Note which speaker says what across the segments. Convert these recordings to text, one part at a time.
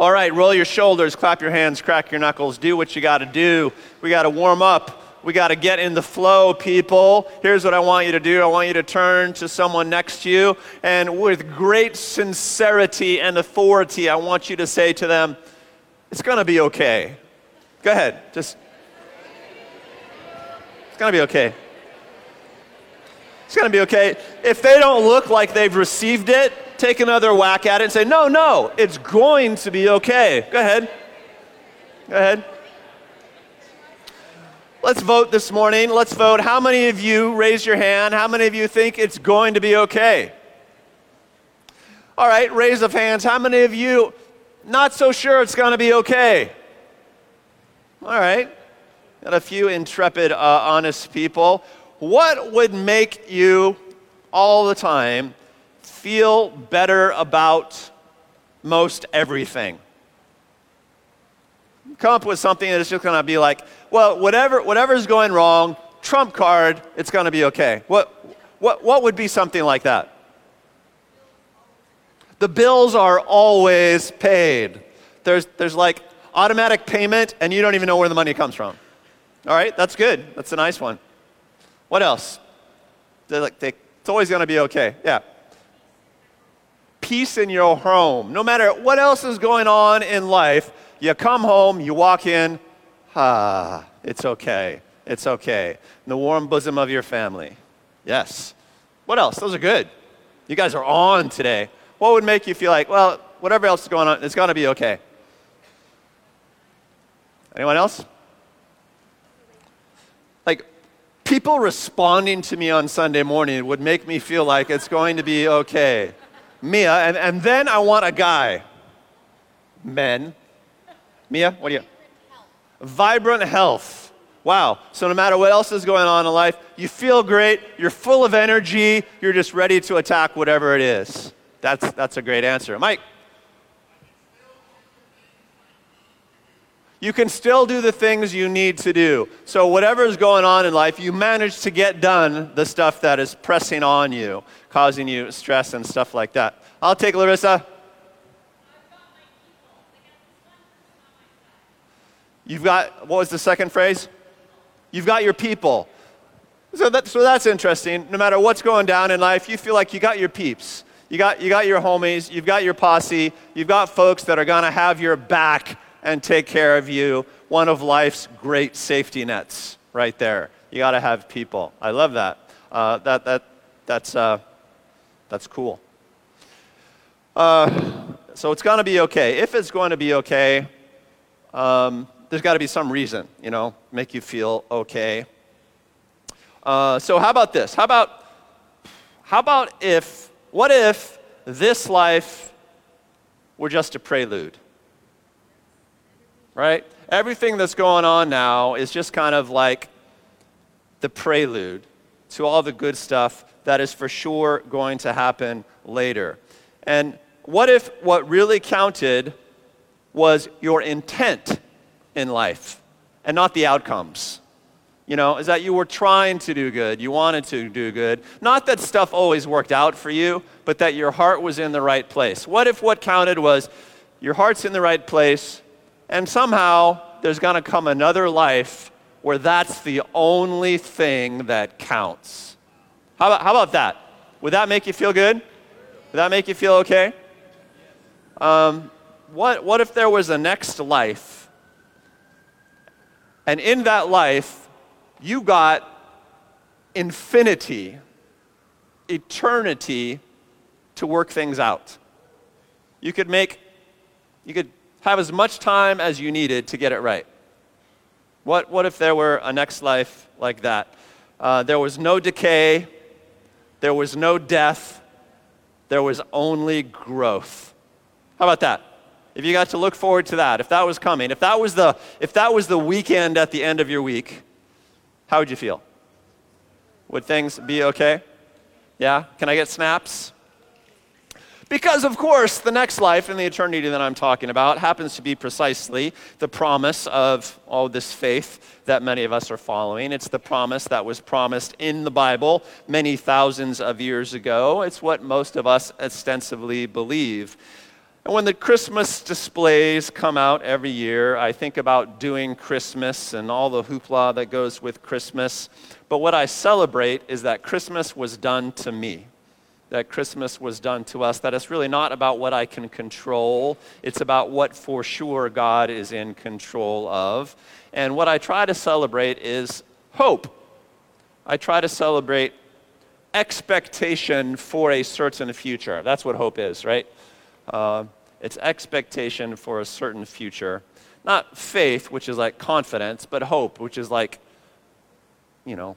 Speaker 1: All right, roll your shoulders, clap your hands, crack your knuckles, do what you got to do. We got to warm up. We got to get in the flow, people. Here's what I want you to do I want you to turn to someone next to you, and with great sincerity and authority, I want you to say to them, It's going to be okay. Go ahead, just. It's going to be okay. It's going to be okay. If they don't look like they've received it, take another whack at it and say, No, no, it's going to be okay. Go ahead. Go ahead. Let's vote this morning. Let's vote. How many of you raise your hand? How many of you think it's going to be okay? All right, raise of hands. How many of you not so sure it's going to be okay? All right. Got a few intrepid, uh, honest people. What would make you all the time feel better about most everything? Come up with something that's just going to be like, well, whatever whatever's going wrong, trump card, it's going to be okay. What, what, what would be something like that? The bills are always paid. There's, there's like automatic payment, and you don't even know where the money comes from. All right, that's good. That's a nice one. What else? They're like, they, it's always going to be okay. Yeah. Peace in your home. No matter what else is going on in life, you come home, you walk in, ah, it's okay. It's okay. In the warm bosom of your family. Yes. What else? Those are good. You guys are on today. What would make you feel like, well, whatever else is going on, it's going to be okay? Anyone else? Like, people responding to me on Sunday morning would make me feel like it's going to be okay. Mia, and, and then I want a guy. Men. Mia, what do you? Vibrant health. Wow. So no matter what else is going on in life, you feel great, you're full of energy, you're just ready to attack whatever it is. That's, that's a great answer. Mike. You can still do the things you need to do. So, whatever is going on in life, you manage to get done the stuff that is pressing on you, causing you stress and stuff like that. I'll take Larissa. You've got, what was the second phrase? You've got your people. So, that, so that's interesting. No matter what's going down in life, you feel like you got your peeps. You got, you got your homies, you've got your posse, you've got folks that are going to have your back and take care of you. One of life's great safety nets, right there. You got to have people. I love that. Uh, that, that that's, uh, that's cool. Uh, so it's going to be okay. If it's going to be okay, um, there's got to be some reason, you know, make you feel okay. Uh, so how about this? How about, how about if, what if this life were just a prelude? Right? Everything that's going on now is just kind of like the prelude to all the good stuff that is for sure going to happen later. And what if what really counted was your intent in life and not the outcomes? You know, is that you were trying to do good, you wanted to do good. Not that stuff always worked out for you, but that your heart was in the right place. What if what counted was your heart's in the right place, and somehow there's going to come another life where that's the only thing that counts. How about, how about that? Would that make you feel good? Would that make you feel okay? Um, what, what if there was a next life? And in that life, you got infinity, eternity to work things out. You could make, you could have as much time as you needed to get it right. What, what if there were a next life like that? Uh, there was no decay, there was no death, there was only growth. How about that? If you got to look forward to that, if that was coming, if that was the, if that was the weekend at the end of your week, how would you feel? Would things be okay? Yeah? Can I get snaps? Because, of course, the next life and the eternity that I'm talking about happens to be precisely the promise of all this faith that many of us are following. It's the promise that was promised in the Bible many thousands of years ago. It's what most of us ostensibly believe. And when the Christmas displays come out every year, I think about doing Christmas and all the hoopla that goes with Christmas. But what I celebrate is that Christmas was done to me, that Christmas was done to us, that it's really not about what I can control, it's about what for sure God is in control of. And what I try to celebrate is hope. I try to celebrate expectation for a certain future. That's what hope is, right? Uh, it's expectation for a certain future. Not faith, which is like confidence, but hope, which is like, you know,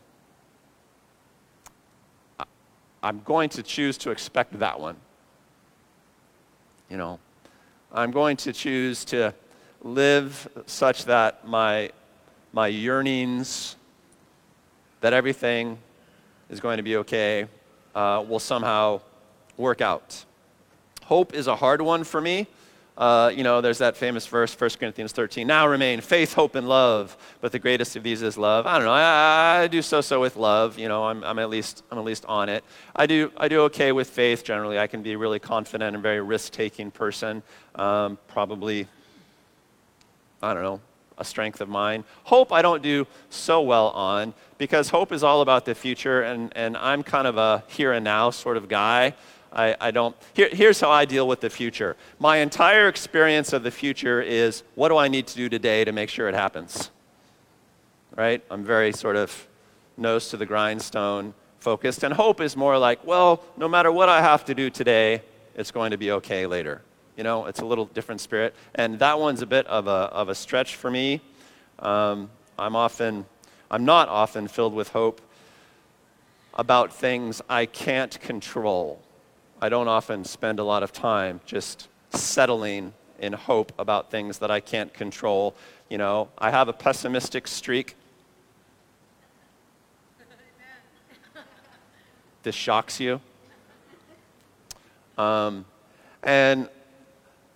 Speaker 1: I'm going to choose to expect that one. You know, I'm going to choose to live such that my, my yearnings, that everything is going to be okay, uh, will somehow work out. Hope is a hard one for me. Uh, you know, there's that famous verse, 1 Corinthians 13. Now remain faith, hope, and love, but the greatest of these is love. I don't know. I, I do so-so with love. You know, I'm, I'm, at least I'm at least on it. I do I do okay with faith generally. I can be a really confident and very risk-taking person. Um, probably, I don't know, a strength of mine. Hope I don't do so well on because hope is all about the future, and, and I'm kind of a here and now sort of guy. I, I don't. Here, here's how I deal with the future. My entire experience of the future is what do I need to do today to make sure it happens? Right? I'm very sort of nose to the grindstone focused. And hope is more like, well, no matter what I have to do today, it's going to be okay later. You know, it's a little different spirit. And that one's a bit of a, of a stretch for me. Um, I'm often, I'm not often filled with hope about things I can't control. I don't often spend a lot of time just settling in hope about things that I can't control. You know, I have a pessimistic streak. this shocks you. Um, and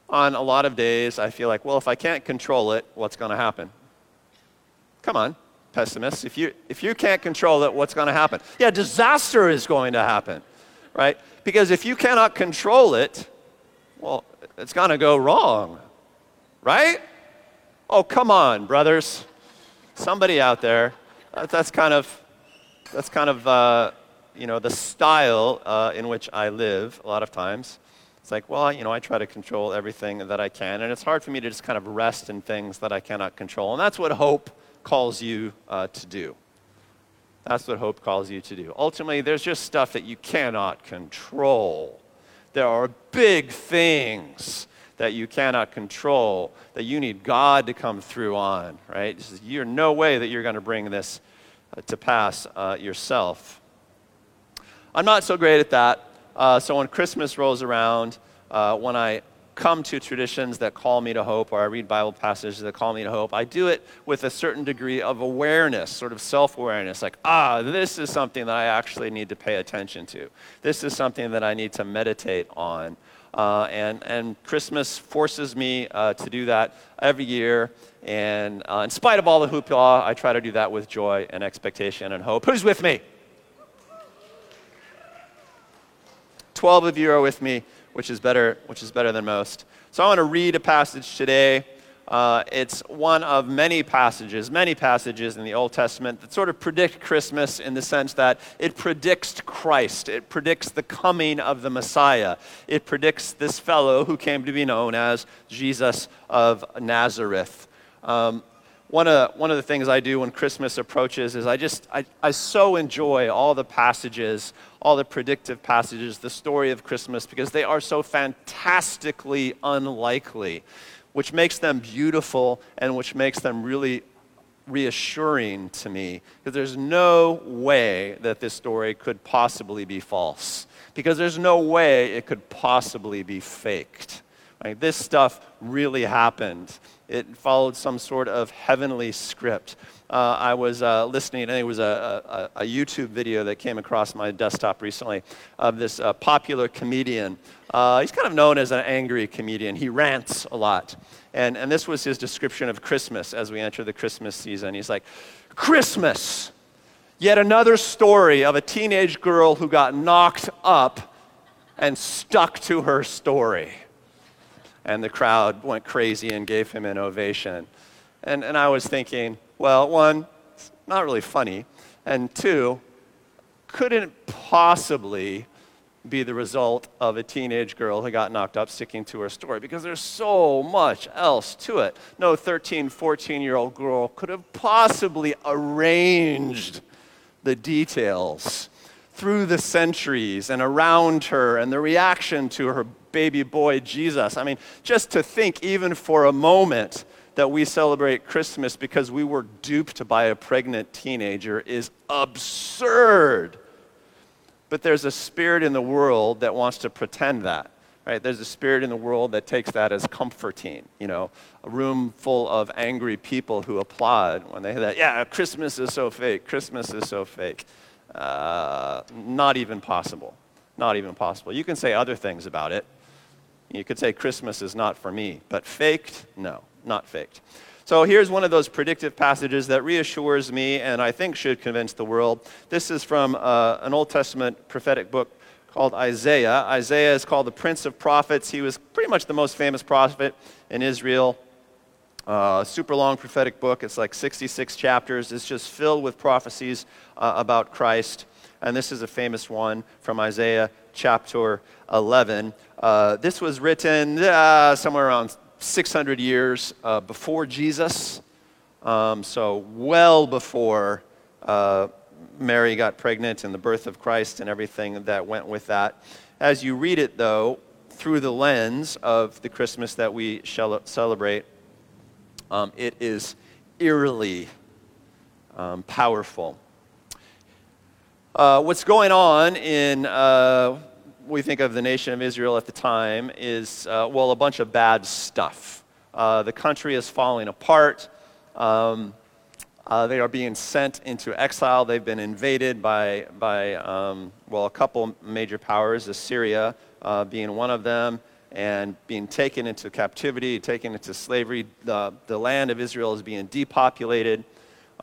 Speaker 1: on a lot of days, I feel like, well, if I can't control it, what's going to happen? Come on, pessimists. If you, if you can't control it, what's going to happen? Yeah, disaster is going to happen, right? Because if you cannot control it, well, it's going to go wrong, right? Oh, come on, brothers. Somebody out there. That's kind of, that's kind of, uh, you know, the style uh, in which I live a lot of times. It's like, well, you know, I try to control everything that I can, and it's hard for me to just kind of rest in things that I cannot control. And that's what hope calls you uh, to do. That's what hope calls you to do. Ultimately, there's just stuff that you cannot control. There are big things that you cannot control that you need God to come through on, right? You're no way that you're going to bring this uh, to pass uh, yourself. I'm not so great at that. Uh, so when Christmas rolls around, uh, when I come to traditions that call me to hope, or I read Bible passages that call me to hope, I do it with a certain degree of awareness, sort of self awareness, like, ah, this is something that I actually need to pay attention to. This is something that I need to meditate on. Uh, and, and Christmas forces me uh, to do that every year. And uh, in spite of all the hoopla, I try to do that with joy and expectation and hope. Who's with me? 12 of you are with me which is better, which is better than most. So I want to read a passage today. Uh, it's one of many passages, many passages in the Old Testament that sort of predict Christmas in the sense that it predicts Christ. It predicts the coming of the Messiah. It predicts this fellow who came to be known as Jesus of Nazareth. Um, one of, one of the things I do when Christmas approaches is I just, I, I so enjoy all the passages, all the predictive passages, the story of Christmas, because they are so fantastically unlikely, which makes them beautiful and which makes them really reassuring to me. Because there's no way that this story could possibly be false, because there's no way it could possibly be faked. Right? This stuff really happened. It followed some sort of heavenly script. Uh, I was uh, listening, and it was a, a, a, YouTube video that came across my desktop recently of this uh, popular comedian. Uh, he's kind of known as an angry comedian. He rants a lot. And, and this was his description of Christmas as we enter the Christmas season. He's like, Christmas! Yet another story of a teenage girl who got knocked up and stuck to her story. And the crowd went crazy and gave him an ovation. And, and I was thinking, well, one, it's not really funny. And two, couldn't possibly be the result of a teenage girl who got knocked up sticking to her story because there's so much else to it. No 13, 14 year old girl could have possibly arranged the details through the centuries and around her and the reaction to her baby boy Jesus. I mean, just to think, even for a moment, that we celebrate Christmas because we were duped by a pregnant teenager is absurd. But there's a spirit in the world that wants to pretend that. Right? There's a spirit in the world that takes that as comforting. You know, a room full of angry people who applaud when they hear that. Yeah, Christmas is so fake. Christmas is so fake. Uh, not even possible. Not even possible. You can say other things about it. You could say Christmas is not for me, but faked? No, not faked. So here's one of those predictive passages that reassures me and I think should convince the world. This is from uh, an Old Testament prophetic book called Isaiah. Isaiah is called the Prince of Prophets. He was pretty much the most famous prophet in Israel. Uh, super long prophetic book. It's like 66 chapters. It's just filled with prophecies uh, about Christ. And this is a famous one from Isaiah chapter 11. Uh, this was written uh, somewhere around 600 years uh, before Jesus, um, so well before Mary got pregnant and the birth of Christ and everything that went with that. As you read it, though, through the lens of the Christmas that we shall celebrate, um, it is eerily um, powerful. Uh, what's going on in uh, we think of the nation of Israel at the time is, uh, well, a bunch of bad stuff. Uh, the country is falling apart. Um, uh, they are being sent into exile. They've been invaded by, by um, well, a couple major powers, Assyria uh, being one of them, and being taken into captivity, taken into slavery. The, the land of Israel is being depopulated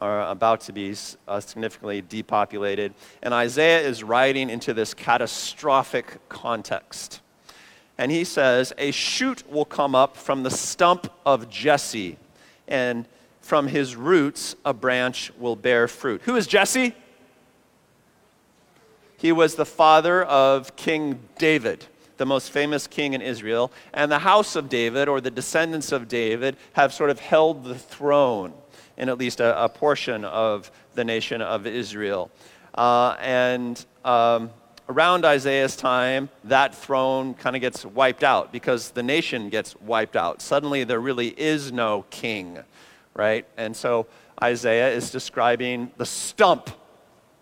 Speaker 1: are about to be uh, significantly depopulated. And Isaiah is writing into this catastrophic context. And he says, A shoot will come up from the stump of Jesse, and from his roots a branch will bear fruit. Who is Jesse? He was the father of King David, the most famous king in Israel. And the house of David, or the descendants of David, have sort of held the throne in at least a, a portion of the nation of Israel. Uh, and um, around Isaiah's time, that throne kind of gets wiped out because the nation gets wiped out. Suddenly, there really is no king, right? And so Isaiah is describing the stump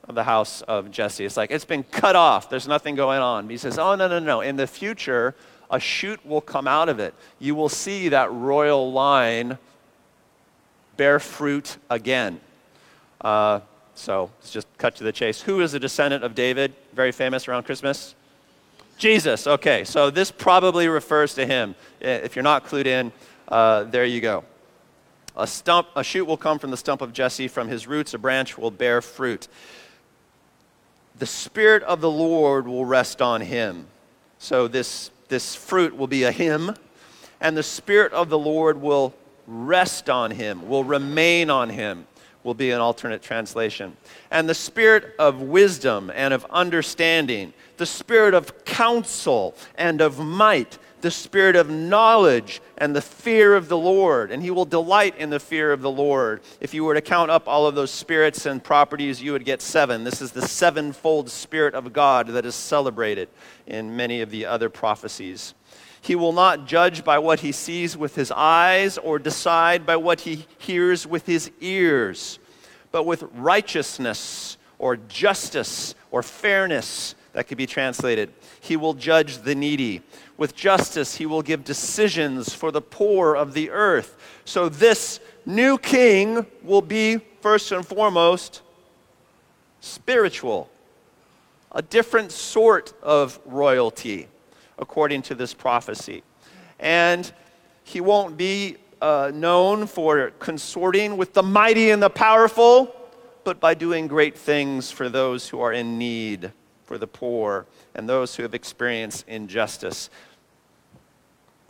Speaker 1: of the house of Jesse. It's like it's been cut off, there's nothing going on. He says, Oh, no, no, no. In the future, a shoot will come out of it. You will see that royal line bear fruit again. Uh, so let's just cut to the chase. Who is a descendant of David? Very famous around Christmas? Jesus. Okay, so this probably refers to him. If you're not clued in, uh, there you go. A stump, a shoot will come from the stump of Jesse. From his roots, a branch will bear fruit. The Spirit of the Lord will rest on him. So this, this fruit will be a him, and the Spirit of the Lord will rest on him, will remain on him, will be an alternate translation. And the spirit of wisdom and of understanding, the spirit of counsel and of might, the spirit of knowledge and the fear of the Lord. And he will delight in the fear of the Lord. If you were to count up all of those spirits and properties, you would get seven. This is the sevenfold spirit of God that is celebrated in many of the other prophecies. He will not judge by what he sees with his eyes or decide by what he hears with his ears, but with righteousness or justice or fairness, that could be translated. He will judge the needy. With justice, he will give decisions for the poor of the earth. So, this new king will be, first and foremost, spiritual, a different sort of royalty according to this prophecy. And he won't be uh, known for consorting with the mighty and the powerful, but by doing great things for those who are in need, for the poor, and those who have experienced injustice.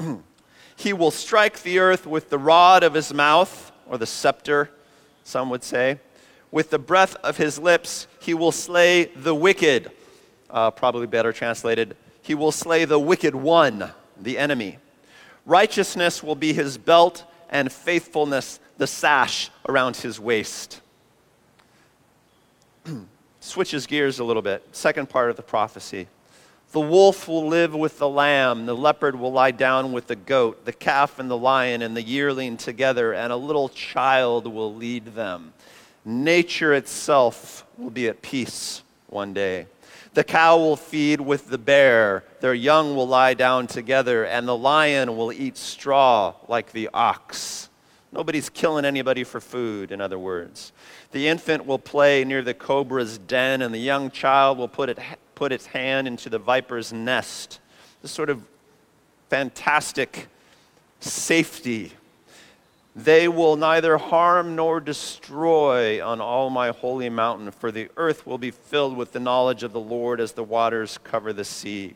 Speaker 1: He will strike the earth with the rod of his mouth, or the scepter, some would say. With the breath of his lips, he will slay the wicked. Uh, probably better translated, he will slay the wicked one, the enemy. Righteousness will be his belt, and faithfulness the sash around his waist. Switches gears a little bit. Second part of the prophecy. The wolf will live with the lamb, the leopard will lie down with the goat, the calf and the lion and the yearling together, and a little child will lead them. Nature itself will be at peace one day. The cow will feed with the bear, their young will lie down together, and the lion will eat straw like the ox. Nobody's killing anybody for food, in other words. The infant will play near the cobra's den, and the young child will put, it, put its hand into the viper's nest. This sort of fantastic safety. They will neither harm nor destroy on all my holy mountain, for the earth will be filled with the knowledge of the Lord as the waters cover the sea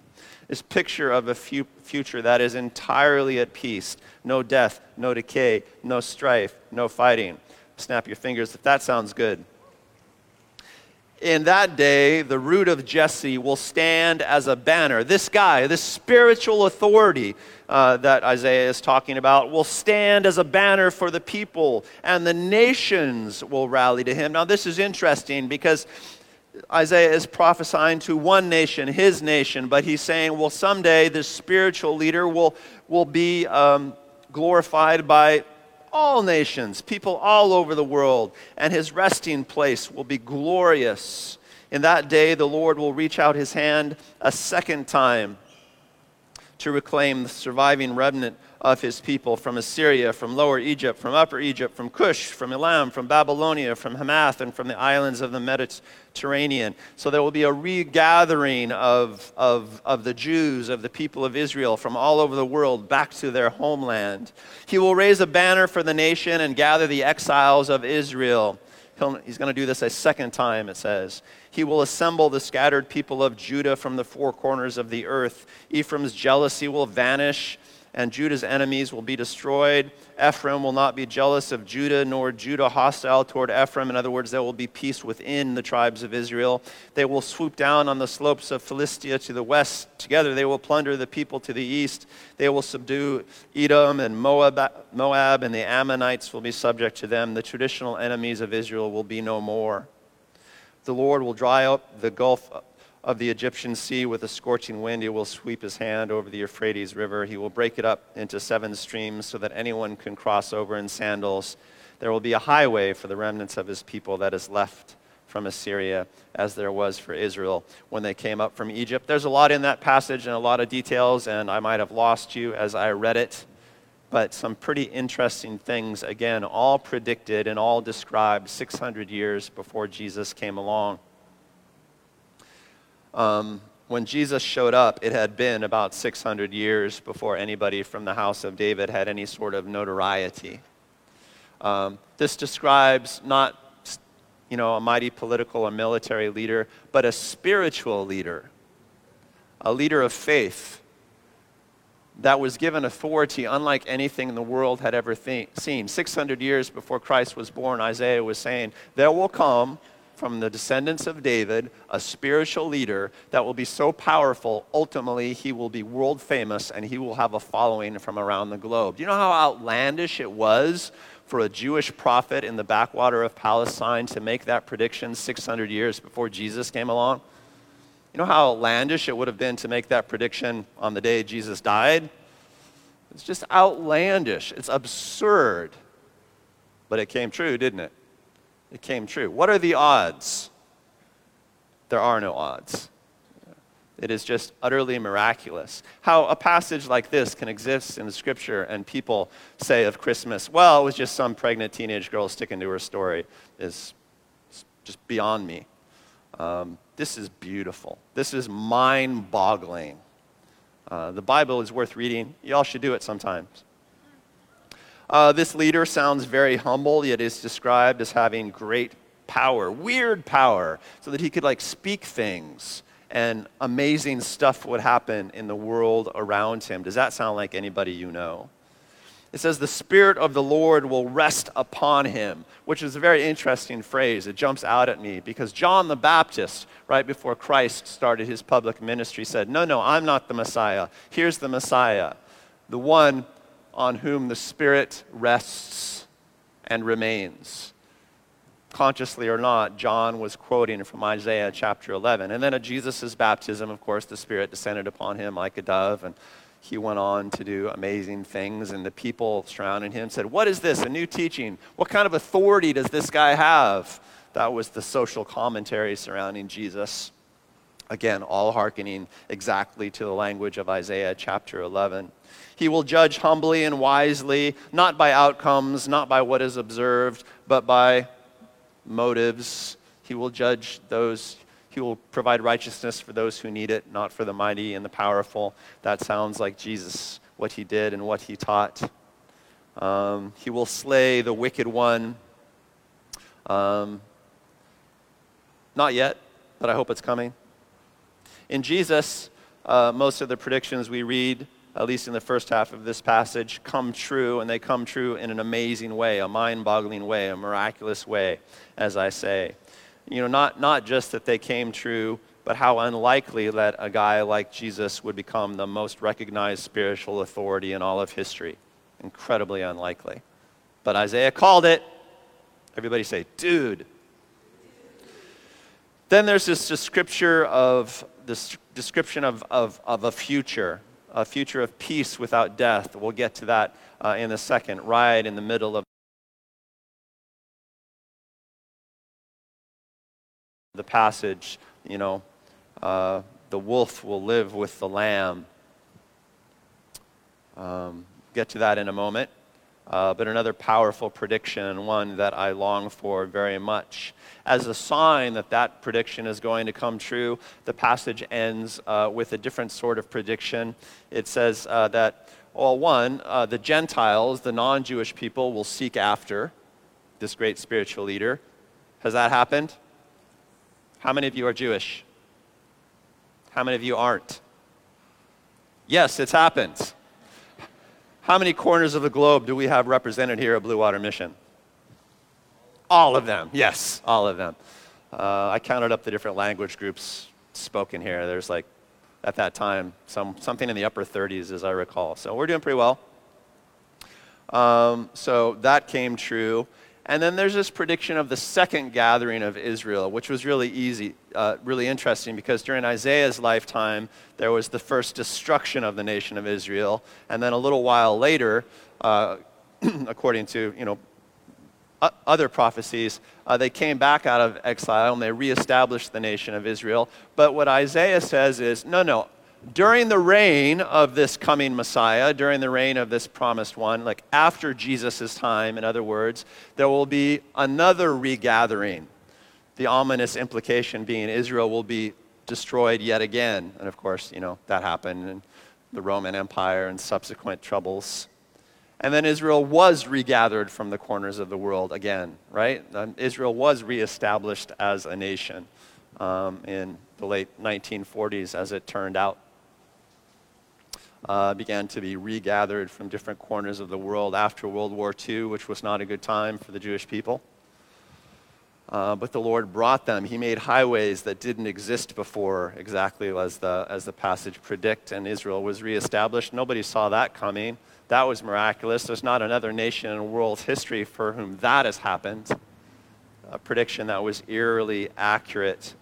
Speaker 1: this picture of a future that is entirely at peace no death, no decay, no strife, no fighting. Snap your fingers if that sounds good. In that day, the root of Jesse will stand as a banner. This guy, this spiritual authority uh, that Isaiah is talking about, will stand as a banner for the people, and the nations will rally to him. Now, this is interesting because Isaiah is prophesying to one nation, his nation, but he's saying, well, someday this spiritual leader will, will be um, glorified by all nations, people all over the world, and his resting place will be glorious. In that day, the Lord will reach out his hand a second time to reclaim the surviving remnant of his people from Assyria, from Lower Egypt, from Upper Egypt, from Cush, from Elam, from Babylonia, from Hamath, and from the islands of the Mediterranean. So there will be a regathering of, of, of the Jews, of the people of Israel from all over the world back to their homeland. He will raise a banner for the nation and gather the exiles of Israel. He'll, he's going to do this a second time, it says. He will assemble the scattered people of Judah from the four corners of the earth. Ephraim's jealousy will vanish and Judah's enemies will be destroyed. Ephraim will not be jealous of Judah, nor Judah hostile toward Ephraim. In other words, there will be peace within the tribes of Israel. They will swoop down on the slopes of Philistia to the west. Together they will plunder the people to the east. They will subdue Edom and Moab, Moab, and the Ammonites will be subject to them. The traditional enemies of Israel will be no more. The Lord will dry up the gulf of the Egyptian sea with a scorching wind. He will sweep his hand over the Euphrates River. He will break it up into seven streams so that anyone can cross over in sandals. There will be a highway for the remnants of his people that is left from Assyria, as there was for Israel when they came up from Egypt. There's a lot in that passage and a lot of details, and I might have lost you as I read it, but some pretty interesting things, again, all predicted and all described 600 years before Jesus came along. Um, when Jesus showed up, it had been about 600 years before anybody from the house of David had any sort of notoriety. Um, this describes not you know, a mighty political or military leader, but a spiritual leader, a leader of faith that was given authority unlike anything the world had ever th- seen. 600 years before Christ was born, Isaiah was saying, There will come from the descendants of David, a spiritual leader that will be so powerful, ultimately, he will be world famous and he will have a following from around the globe. Do you know how outlandish it was for a Jewish prophet in the backwater of Palestine to make that prediction 600 years before Jesus came along? You know how outlandish it would have been to make that prediction on the day Jesus died? It's just outlandish. It's absurd. But it came true, didn't it? It came true. What are the odds? There are no odds. It is just utterly miraculous. How a passage like this can exist in the scripture and people say of Christmas, well, it was just some pregnant teenage girl sticking to her story, is just beyond me. Um, this is beautiful. This is mind boggling. Uh, the Bible is worth reading. Y'all should do it sometimes. Uh, this leader sounds very humble, yet is described as having great power, weird power, so that he could like speak things and amazing stuff would happen in the world around him. Does that sound like anybody you know? It says, the Spirit of the Lord will rest upon him, which is a very interesting phrase. It jumps out at me because John the Baptist, right before Christ started his public ministry, said, No, no, I'm not the Messiah. Here's the Messiah, the one on whom the Spirit rests and remains. Consciously or not, John was quoting from Isaiah chapter 11. And then at Jesus' baptism, of course, the Spirit descended upon him like a dove. And he went on to do amazing things, and the people surrounding him said, What is this? A new teaching? What kind of authority does this guy have? That was the social commentary surrounding Jesus. Again, all hearkening exactly to the language of Isaiah chapter 11. He will judge humbly and wisely, not by outcomes, not by what is observed, but by motives. He will judge those he will provide righteousness for those who need it, not for the mighty and the powerful. That sounds like Jesus, what he did and what he taught. Um, he will slay the wicked one. Um, not yet, but I hope it's coming. In Jesus, uh, most of the predictions we read, at least in the first half of this passage, come true, and they come true in an amazing way, a mind boggling way, a miraculous way, as I say you know, not, not just that they came true, but how unlikely that a guy like Jesus would become the most recognized spiritual authority in all of history. Incredibly unlikely. But Isaiah called it. Everybody say, dude. Then there's this scripture of this description of, of, of a future, a future of peace without death. We'll get to that uh, in a second, right in the middle of the passage, you know, uh, the wolf will live with the lamb. Um, get to that in a moment. Uh, but another powerful prediction, one that I long for very much. As a sign that that prediction is going to come true, the passage ends uh, with a different sort of prediction. It says uh, that, well, one, uh, the Gentiles, the non Jewish people, will seek after this great spiritual leader. Has that happened? How many of you are Jewish? How many of you aren't? Yes, it's happened. How many corners of the globe do we have represented here at Blue Water Mission? All of them, yes, all of them. Uh, I counted up the different language groups spoken here. There's like, at that time, some, something in the upper 30s, as I recall. So we're doing pretty well. Um, so that came true. And then there's this prediction of the second gathering of Israel, which was really easy, uh, really interesting, because during Isaiah's lifetime, there was the first destruction of the nation of Israel. And then a little while later, uh, according to, you know, other prophecies, uh, they came back out of exile and they reestablished the nation of Israel. But what Isaiah says is, no, no, during the reign of this coming Messiah, during the reign of this promised one, like after Jesus' time, in other words, there will be another regathering. The ominous implication being Israel will be destroyed yet again. And of course, you know, that happened in the Roman Empire and subsequent troubles. And then Israel was regathered from the corners of the world again, right? Israel was reestablished as a nation um, in the late 1940s, as it turned out uh, began to be regathered from different corners of the world after World War II, which was not a good time for the Jewish people. Uh, but the Lord brought them. He made highways that didn't exist before, exactly as the, as the passage predict, and Israel was reestablished. Nobody saw that coming. That was miraculous. There's not another nation in world history for whom that has happened. A prediction that was eerily accurate.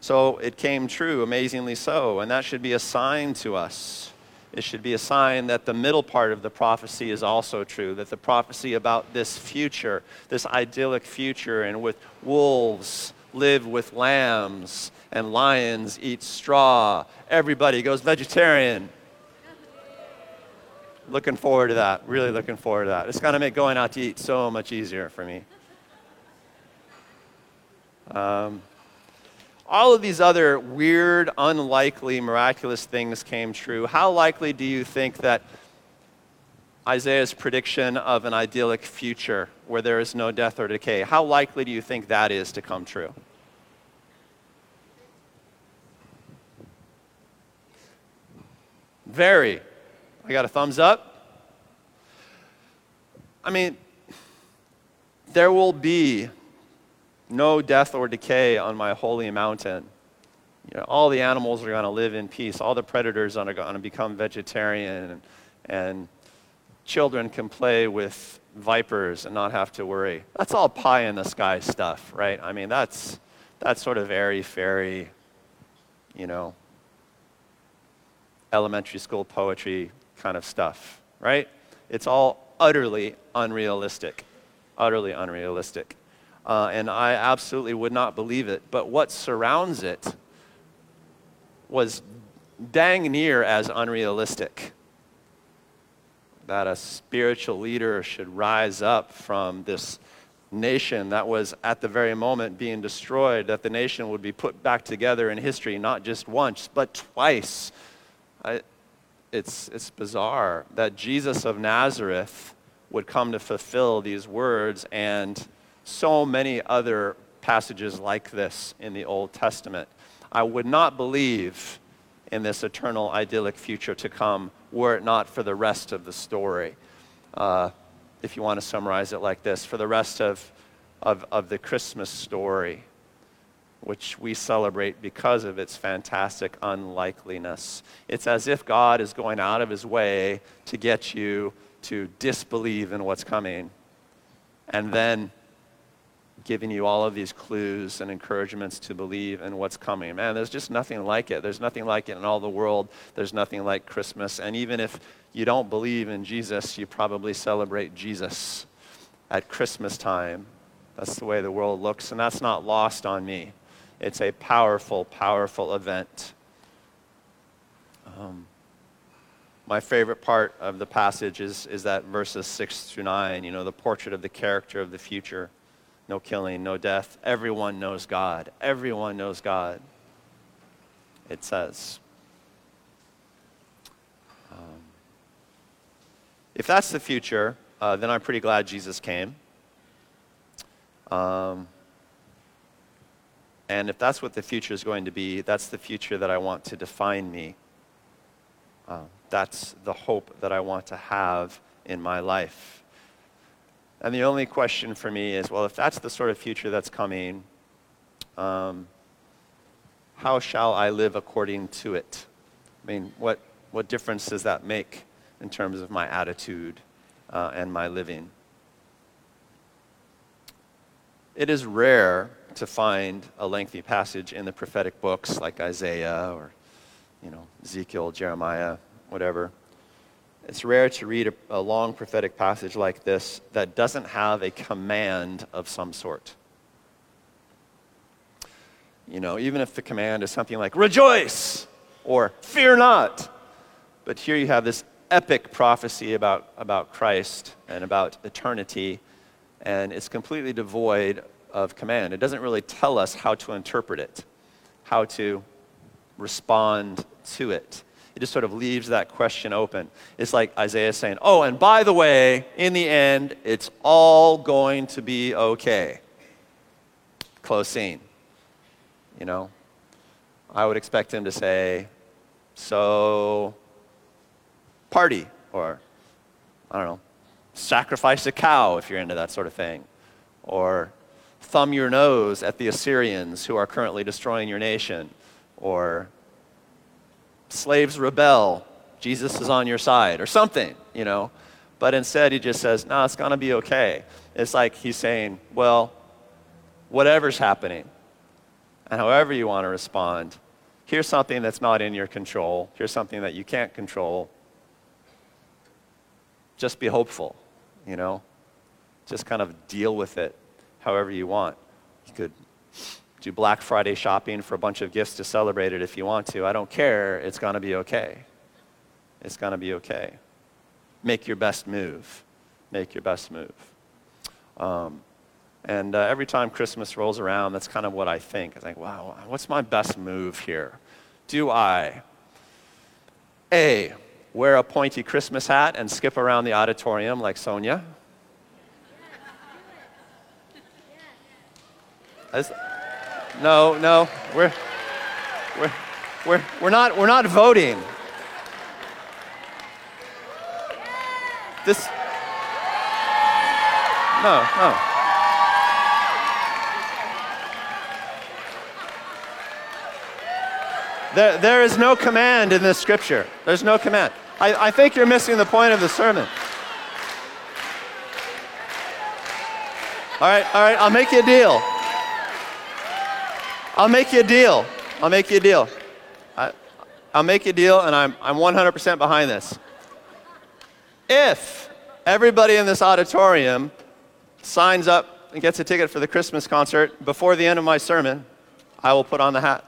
Speaker 1: So it came true, amazingly so, and that should be a sign to us it should be a sign that the middle part of the prophecy is also true, that the prophecy about this future, this idyllic future, and with wolves live with lambs and lions eat straw, everybody goes vegetarian. Looking forward to that, really looking forward to that. It's going to make going out to eat so much easier for me. Um, all of these other weird, unlikely, miraculous things came true, how likely do you think that Isaiah's prediction of an idyllic future where there is no death or decay, how likely do you think that is to come true? Very. I got a thumbs up. I mean, there will be no death or decay on my holy mountain. You know, all the animals are going to live in peace. All the predators are going to become vegetarian, and, and children can play with vipers and not have to worry. That's all pie in the sky stuff, right? I mean, that's, that's sort of airy fairy, you know, elementary school poetry kind of stuff, right? It's all utterly unrealistic. Utterly unrealistic. Uh, and I absolutely would not believe it. But what surrounds it was dang near as unrealistic. That a spiritual leader should rise up from this nation that was at the very moment being destroyed, that the nation would be put back together in history, not just once, but twice. I, it's, it's bizarre that Jesus of Nazareth would come to fulfill these words and so many other passages like this in the Old Testament. I would not believe in this eternal idyllic future to come were it not for the rest of the story. Uh, if you want to summarize it like this, for the rest of, of, of the Christmas story, which we celebrate because of its fantastic unlikeliness. It's as if God is going out of his way to get you to disbelieve in what's coming and then giving you all of these clues and encouragements to believe in what's coming. Man, there's just nothing like it. There's nothing like it in all the world. There's nothing like Christmas. And even if you don't believe in Jesus, you probably celebrate Jesus at Christmas time. That's the way the world looks, and that's not lost on me. It's a powerful, powerful event. Um, my favorite part of the passage is, is that verses 6 through 9, you know, the portrait of the character of the future. No killing, no death. Everyone knows God. Everyone knows God. It says. Um, if that's the future, uh, then I'm pretty glad Jesus came. Um, and if that's what the future is going to be, that's the future that I want to define me. Uh, that's the hope that I want to have in my life. And the only question for me is well, if that's the sort of future that's coming, um, how shall I live according to it? I mean, what, what difference does that make in terms of my attitude uh, and my living? It is rare to find a lengthy passage in the prophetic books like Isaiah or, you know, Ezekiel, Jeremiah, whatever. It's rare to read a, a long prophetic passage like this that doesn't have a command of some sort. You know, even if the command is something like rejoice or fear not. But here you have this epic prophecy about, about Christ and about eternity, and it's completely devoid of command. It doesn't really tell us how to interpret it, how to respond to it. It just sort of leaves that question open. It's like Isaiah saying, Oh, and by the way, in the end, it's all going to be okay. Close scene. You know? I would expect him to say, So, party, or, I don't know, sacrifice a cow if you're into that sort of thing, or thumb your nose at the Assyrians who are currently destroying your nation, or slaves rebel, Jesus is on your side, or something, you know. But instead, he just says, no, it's going to be okay. It's like he's saying, well, whatever's happening, and however you want to respond, here's something that's not in your control, here's something that you can't control. Just be hopeful, you know. Just kind of deal with it however you want. You could do Black Friday shopping for a bunch of gifts to celebrate it if you want to. I don't care. It's going to be okay. It's going to be okay. Make your best move. Make your best move. Um, and uh, every time Christmas rolls around, that's kind of what I think. I think, wow, what's my best move here? Do I, A, wear a pointy Christmas hat and skip around the auditorium like Sonia? As, no, no, we're, we're, we're, we're, not, we're not voting. This, no, no. There, there is no command in this scripture. There's no command. I, I think you're missing the point of the sermon. All right, all right, I'll make you a deal. I'll make you a deal. I'll make you a deal. I, will make you a deal, and I'm, I'm 100% behind this. If everybody in this auditorium signs up and gets a ticket for the Christmas concert before the end of my sermon, I will put on the hat.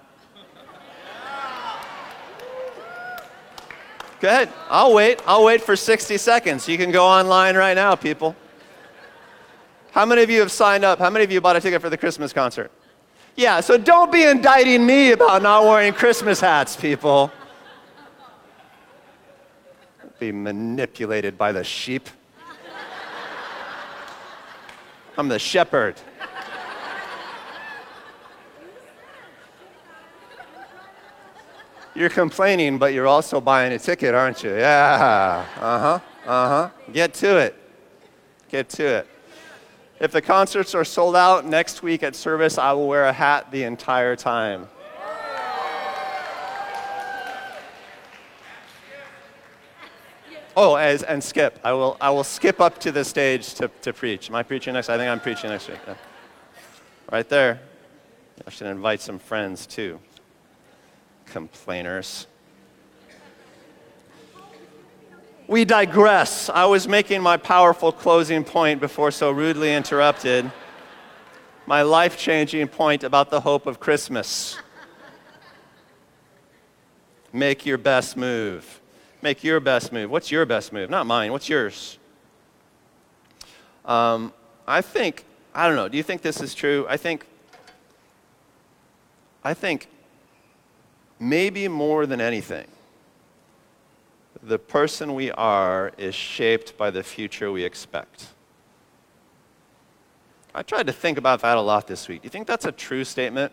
Speaker 1: Go ahead. I'll wait. I'll wait for 60 seconds. You can go online right now, people. How many of you have signed up? How many of you bought a ticket for the Christmas concert? Yeah, so don't be indicting me about not wearing Christmas hats, people. Be manipulated by the sheep. I'm the shepherd. You're complaining, but you're also buying a ticket, aren't you? Yeah. Uh huh. Uh huh. Get to it. Get to it. If the concerts are sold out next week at service, I will wear a hat the entire time. Oh, as, and skip. I will, I will skip up to the stage to, to preach. Am I preaching next? I think I'm preaching next week. Yeah. Right there. I should invite some friends too. Complainers. We digress. I was making my powerful closing point before so rudely interrupted. My life changing point about the hope of Christmas. Make your best move. Make your best move. What's your best move? Not mine. What's yours? Um, I think, I don't know, do you think this is true? I think, I think maybe more than anything, the person we are is shaped by the future we expect. I tried to think about that a lot this week. Do you think that's a true statement?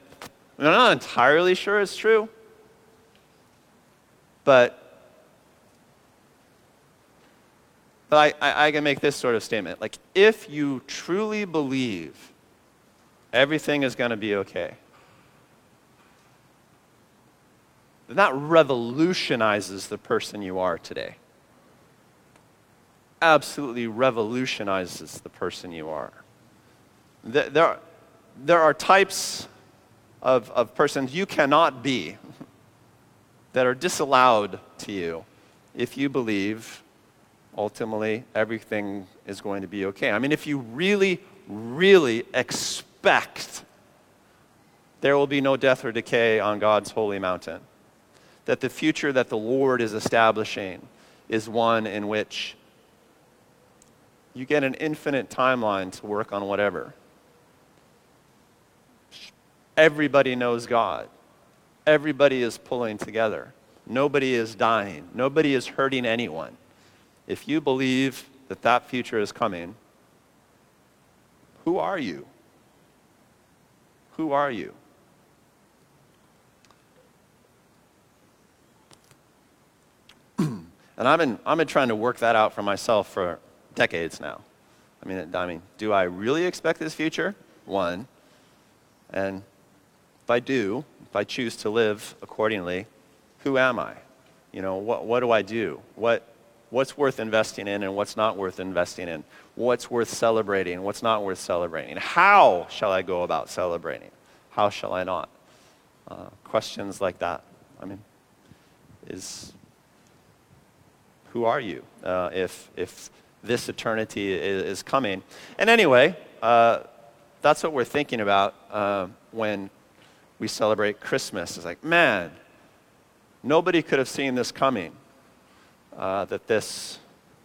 Speaker 1: I am not entirely sure it's true, but, but I, I, I can make this sort of statement. Like, if you truly believe everything is going to be okay, that revolutionizes the person you are today. Absolutely revolutionizes the person you are. There are, there are types of, of persons you cannot be that are disallowed to you if you believe ultimately everything is going to be okay. I mean, if you really, really expect there will be no death or decay on God's holy mountain that the future that the Lord is establishing is one in which you get an infinite timeline to work on whatever. Everybody knows God. Everybody is pulling together. Nobody is dying. Nobody is hurting anyone. If you believe that that future is coming, who are you? Who are you? And I've been, I've been trying to work that out for myself for decades now. I mean, I mean, do I really expect this future? One. And if I do, if I choose to live accordingly, who am I? You know, what, what do I do? What, what's worth investing in and what's not worth investing in? What's worth celebrating? What's not worth celebrating? How shall I go about celebrating? How shall I not? Uh, questions like that. I mean, is who are you uh, if, if this eternity is, is coming? And anyway, uh, that's what we're thinking about uh, when we celebrate Christmas. It's like, man, nobody could have seen this coming. Uh, that this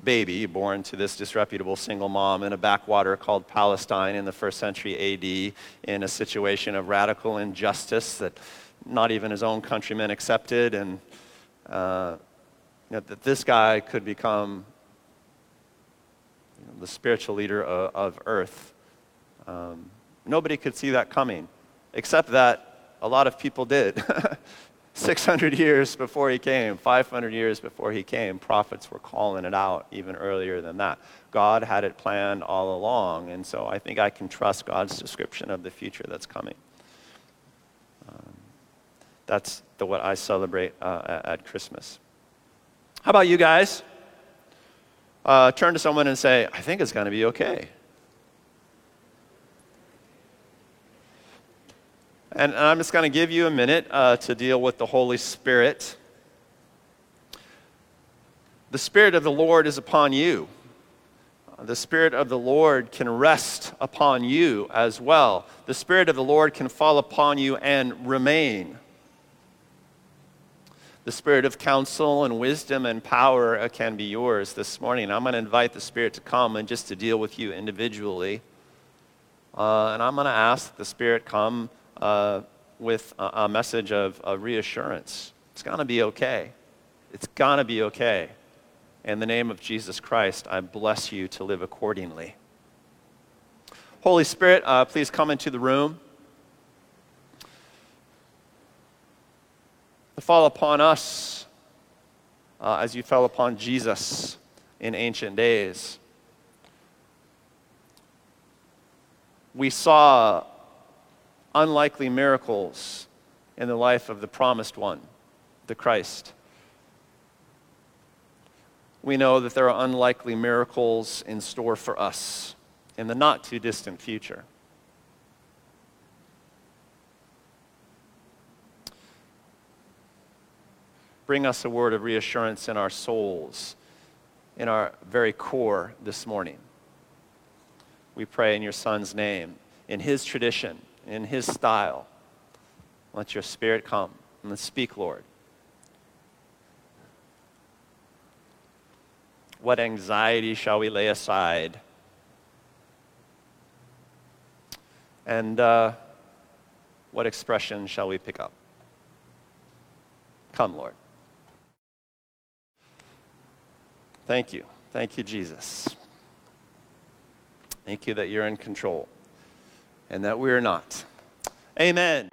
Speaker 1: baby, born to this disreputable single mom in a backwater called Palestine in the first century AD, in a situation of radical injustice that not even his own countrymen accepted, and uh, know, that this guy could become you know, the spiritual leader of, of earth. Um, nobody could see that coming, except that a lot of people did. 600 years before he came, 500 years before he came, prophets were calling it out even earlier than that. God had it planned all along, and so I think I can trust God's description of the future that's coming. Um, that's the, what I celebrate uh, at, at Christmas. How about you guys? Uh, turn to someone and say, I think it's going to be okay. And, I'm just going to give you a minute uh, to deal with the Holy Spirit. The Spirit of the Lord is upon you. The Spirit of the Lord can rest upon you as well. The Spirit of the Lord can fall upon you and remain. The Spirit of counsel and wisdom and power can be yours this morning. I'm going to invite the Spirit to come and just to deal with you individually. Uh, and I'm going to ask the Spirit come uh, with a, a, message of, of reassurance. It's going to be okay. It's going to be okay. In the name of Jesus Christ, I bless you to live accordingly. Holy Spirit, uh, please come into the room. Fall upon us uh, as you fell upon Jesus in ancient days. We saw unlikely miracles in the life of the promised one, the Christ. We know that there are unlikely miracles in store for us in the not too distant future. Bring us a word of reassurance in our souls, in our very core this morning. We pray in your Son's name, in his tradition in His style. Let your Spirit come and speak, Lord. What anxiety shall we lay aside? And uh, what expression shall we pick up? Come, Lord. Thank you. Thank you, Jesus. Thank you that you're in control and that we are not. Amen.